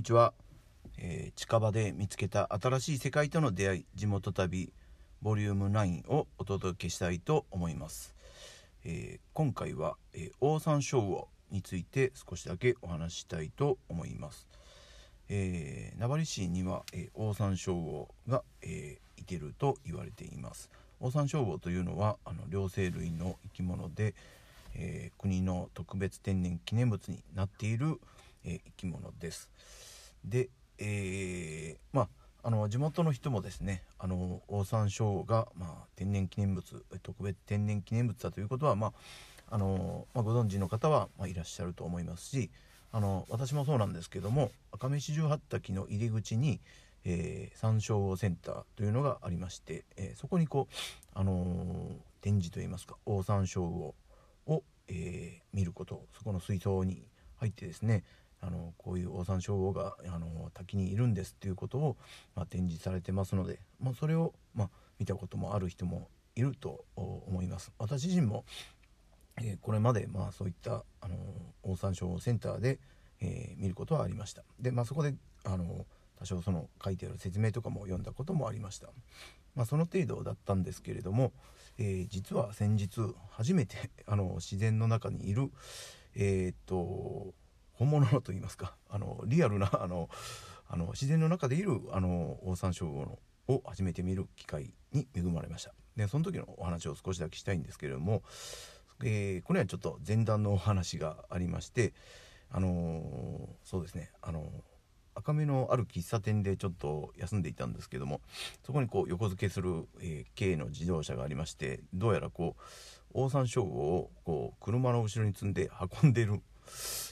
にちは、えー近場で見つけた新しい世界との出会い地元旅ボリューム9をお届けしたいと思います、えー今回は、えーオオサンショウウオについて少しだけお話ししたいと思います、えー名張市には、えーオオサンショウウオが、えーいてると言われています。オオサンショウウオというのはあの両生類の生き物で、えー国の特別天然記念物になっている、え生き物です。で、えーまああの地元の人もですねあのオオサンショウが、まあ、天然記念物特別天然記念物だということは、まああのまあ、ご存知の方は、まあ、いらっしゃると思いますしあの私もそうなんですけども赤目四十八滝の入り口に、えー、山椒魚センターというのがありまして、えーそこにこう、あのー展示といいますかオオサンショウウオを、えー見ることそこの水槽に入ってですねあのこういうオオサンショウウオがあの滝にいるんですっていうことを、まあ、展示されてますので、まあ、それを、まあ、見たこともある人もいると思います。私自身も、えーこれまで、まあ、そういったあのオオサンショウウオセンターで、えー見ることはありました。で、まあ、そこであの多少その書いてある説明とかも読んだこともありました、まあ、その程度だったんですけれども、えー実は先日初めて あの自然の中にいるえーっと本物のと言いますかあのリアルな あのあの自然の中でいるあのオオサンショウウオのを初めて見る機会に恵まれました。でその時のお話を少しだけしたいんですけれども、えーこれはちょっと前段のお話がありましてあのーそうですねあの赤目のある喫茶店でちょっと休んでいたんですけどもそこにこう横付けする、え軽の自動車がありましてどうやらこうオオサンショウウオをこう車の後ろに積んで運んでいる、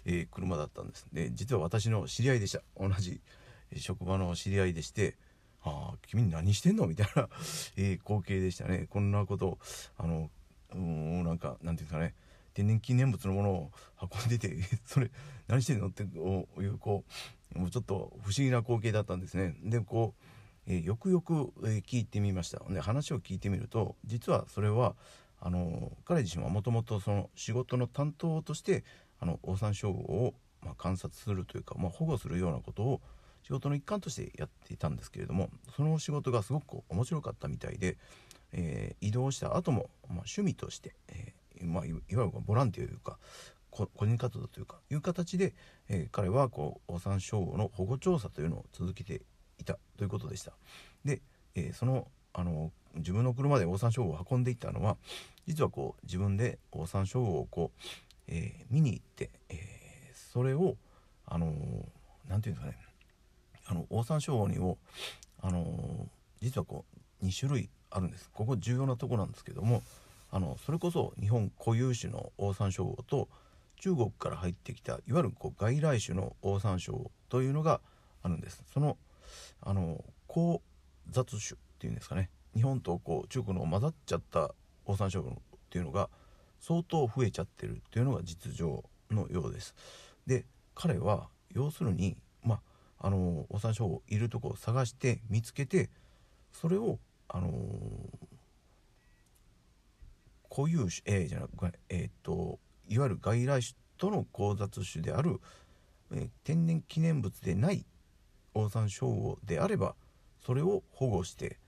えー車だったんです。で実は私の知り合いでした。同じ職場の知り合いでして「ああ君何してんの?」みたいな、えー光景でしたね。こんなことあのうんなんかなんていうんですかね。天然記念物のものを運んでて それ何してんの？ってこういうこうもうちょっと不思議な光景だったんですね。でこう、えーよくよく、え聞いてみました。で話を聞いてみると実はそれはあの彼自身はもともとその仕事の担当としてあのオオサンショウウオを、ま、観察するというか、まあ、保護するようなことを仕事の一環としてやっていたんですけれどもその仕事がすごく面白かったみたいで、えー移動した後も、まあ、趣味として、えーまあ、いわゆるボランティアというか個人活動というかいう形で、えー彼はこうオオサンショウウオの保護調査というのを続けていたということでした。で、えそのあの自分の車でオオサンショウウオを運んでいったのは実はこう自分でオオサンショウウオをこう、えー見に行って、えーそれをあのなんていうんですかね。あのオオサンショウウオにをあの実はこう2種類あるんです。ここ重要なとこなんですけどもあのそれこそ日本固有種のオオサンショウウオと中国から入ってきたいわゆるこう外来種のオオサンショウウオというのがあるんです。そのあの交雑種っていうんですかね。日本とこう中国の混ざっちゃったオオサンショウウオっていうのが相当増えちゃってるっていうのが実情のようです。で彼は要するにまああのオオサンショウウいるとこを探して見つけてそれをあの固有種、えーじゃなごめんえーっといわゆる外来種との交雑種である、えー天然記念物でないオオサンショウウオであればそれを保護して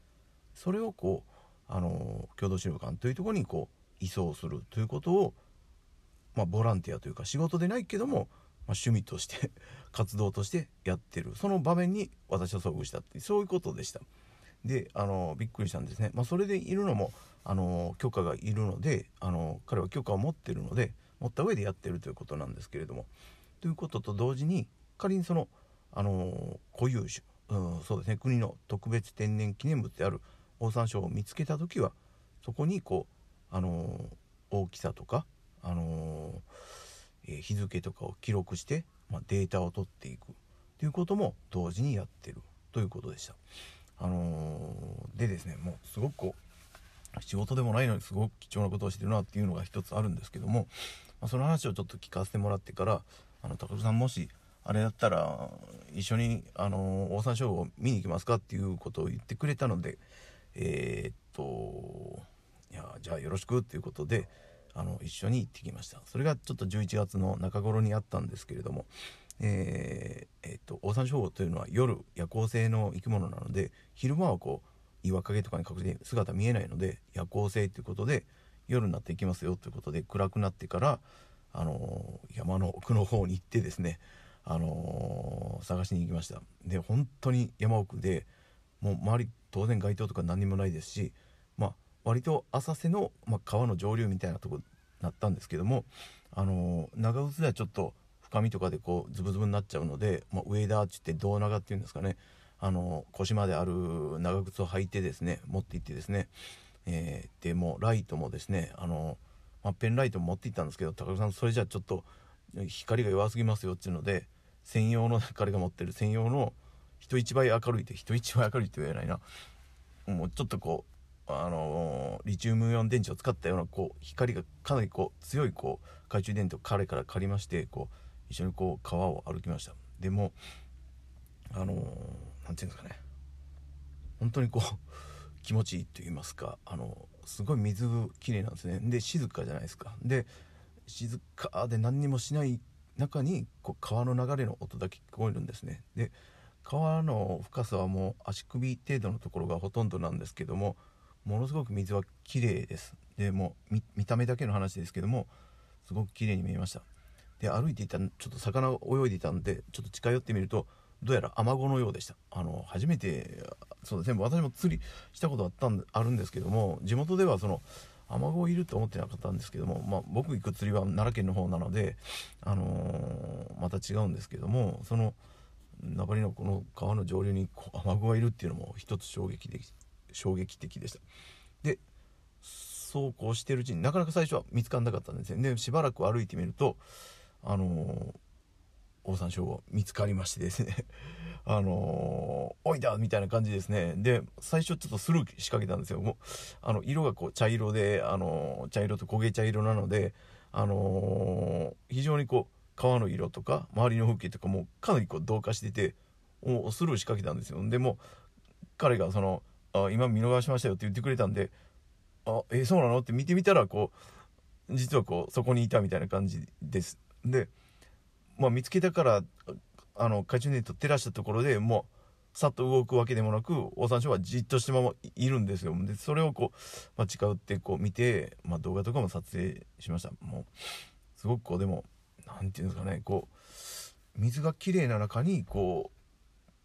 それをこうあの共同資料館というところにこう移送するということを、まあ、ボランティアというか仕事でないけども、まあ、趣味として 活動としてやってる。その場面に私は遭遇したってそういうことでした。であのびっくりしたんですね、まあ、それでいるのもあの許可がいるのであの彼は許可を持ってるので持った上でやってるということなんですけれども。ということと同時に仮にそのあの固有種、うん、そうですね国の特別天然記念物であるオオサンショウを見つけた時はそこにこうあの大きさとかあの、え日付とかを記録して、まあ、データを取っていくということも同時にやってるということでした。あのでですねもうすごくこう仕事でもないのにすごく貴重なことをしてるなっていうのが一つあるんですけども、まあ、その話をちょっと聞かせてもらってから「あの高田さんもしあれだったら一緒に、あのー、オオサンショウウオを見に行きますか?」っていうことを言ってくれたのでえーっといやじゃあよろしくっていうことであの一緒に行ってきました。それがちょっと11月の中頃にあったんですけれどもえーえー、とオオサンショウウオというのは夜夜行性の生き物なので昼間はこう岩陰とかに隠れて姿見えないので夜行性ということで夜になっていきますよということで暗くなってから、あのー、山の奥の方に行ってですね、あのー、探しに行きました。で本当に山奥でもう周り当然街灯とか何にもないですし、割と浅瀬の、まあ、川の上流みたいなとこになったんですけども、あのー、長靴ではちょっと深みとかでこうズブズブになっちゃうので、まあ、ウェーダーって言って胴長っていうんですかね。あの腰まである長靴を履いてですね持って行ってですね、えー、でもライトもですねあの、まあ、ペンライトも持って行ったんですけど高田さんそれじゃちょっと光が弱すぎますよっていうので専用の彼が持ってる専用の人一倍明るいって人一倍明るいって言えないな。もうちょっとこうあのリチウムイオン電池を使ったようなこう光がかなりこう強いこう懐中電灯を彼から借りましてこう一緒にこう川を歩きました。でもあの何、て言うんですかね。本当にこう気持ちいいと言いますかあのすごい水きれいなんですね。で静かじゃないですか。で静かで何にもしない中にこう川の流れの音だけ聞こえるんですね。で川の深さはもう足首程度のところがほとんどなんですけどもものすごく水は綺麗です。でもう見た目だけの話ですけどもすごく綺麗に見えました。で歩いていたちょっと魚泳いでいたんでちょっと近寄ってみるとどうやらアマゴのようでした。あの初めてそうですね私も釣りしたことあったんあるんですけども地元ではそのアマゴいると思ってなかったんですけども、まあ、僕行く釣りは奈良県の方なので、あのー、また違うんですけどもその名張のこの川の上流にアマゴがいるっていうのも一つ衝撃的衝撃的でした。でそうこうしてるうちになかなか最初は見つからなかったんですねでしばらく歩いてみるとあのー、オオサンショウウオ見つかりましてですね。あのー、おいだみたいな感じですね。で最初ちょっとスルー仕掛けたんですよ。もうあの色がこう茶色で、あのー、茶色と焦げ茶色なので、あの非常にこう川の色とか周りの風景とかもかなりこう同化しててもうスルー仕掛けたんですよ。でも彼がそのあ今見逃しましたよって言ってくれたんであえー、そうなの？って見てみたらこう実はこうそこにいたみたいな感じです。で、まあ、見つけたからあの懐中電灯照らしたところでもうさっと動くわけでもなくオオサンショウはじっとしたままいるんですよ。でそれをこう、まあ、近寄ってこう見て、まあ、動画とかも撮影しました。もうすごくこうでも何て言うんですかねこう水が綺麗な中にこ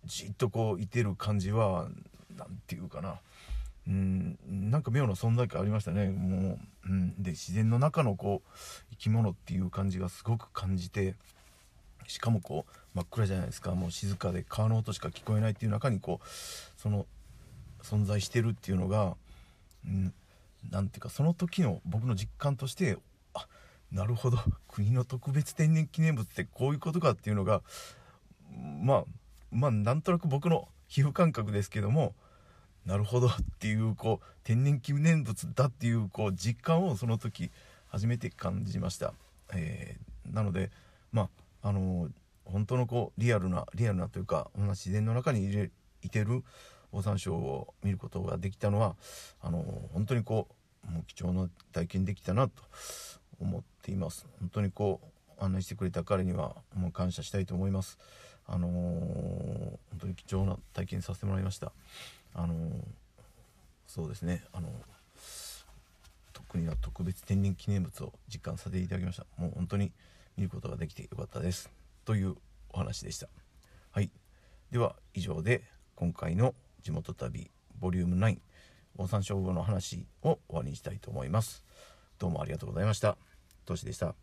うじっとこういてる感じは何て言うかな。うんなんか妙な存在感ありましたね。もう、うん、で自然の中のこう生き物っていう感じがすごく感じてしかもこう真っ暗じゃないですか。もう静かで川の音しか聞こえないっていう中にこうその存在してるっていうのが何、うん、ていうかその時の僕の実感としてあなるほど。国の特別天然記念物ってこういうことかっていうのがまあまあなんとなく僕の皮膚感覚ですけどもなるほどっていうこう天然記念物だっていうこう実感をその時初めて感じました、えー、なのでまああのー、本当のこうリアルなリアルなというか自然の中にいれいてるオオサンショウを見ることができたのはあのー、本当にこうもう貴重な体験できたなと思っています。本当にこう案内してくれた彼にはもう感謝したいと思います。あの本当に貴重な体験させてもらいました。あのそうですね。あの特には特別天然記念物を実感させていただきました。もう本当に見ることができてよかったです。というお話でした。はい。では以上で今回の地元旅ボリューム9オオサンショウウオの話を終わりにしたいと思います。どうもありがとうございました。トシでした。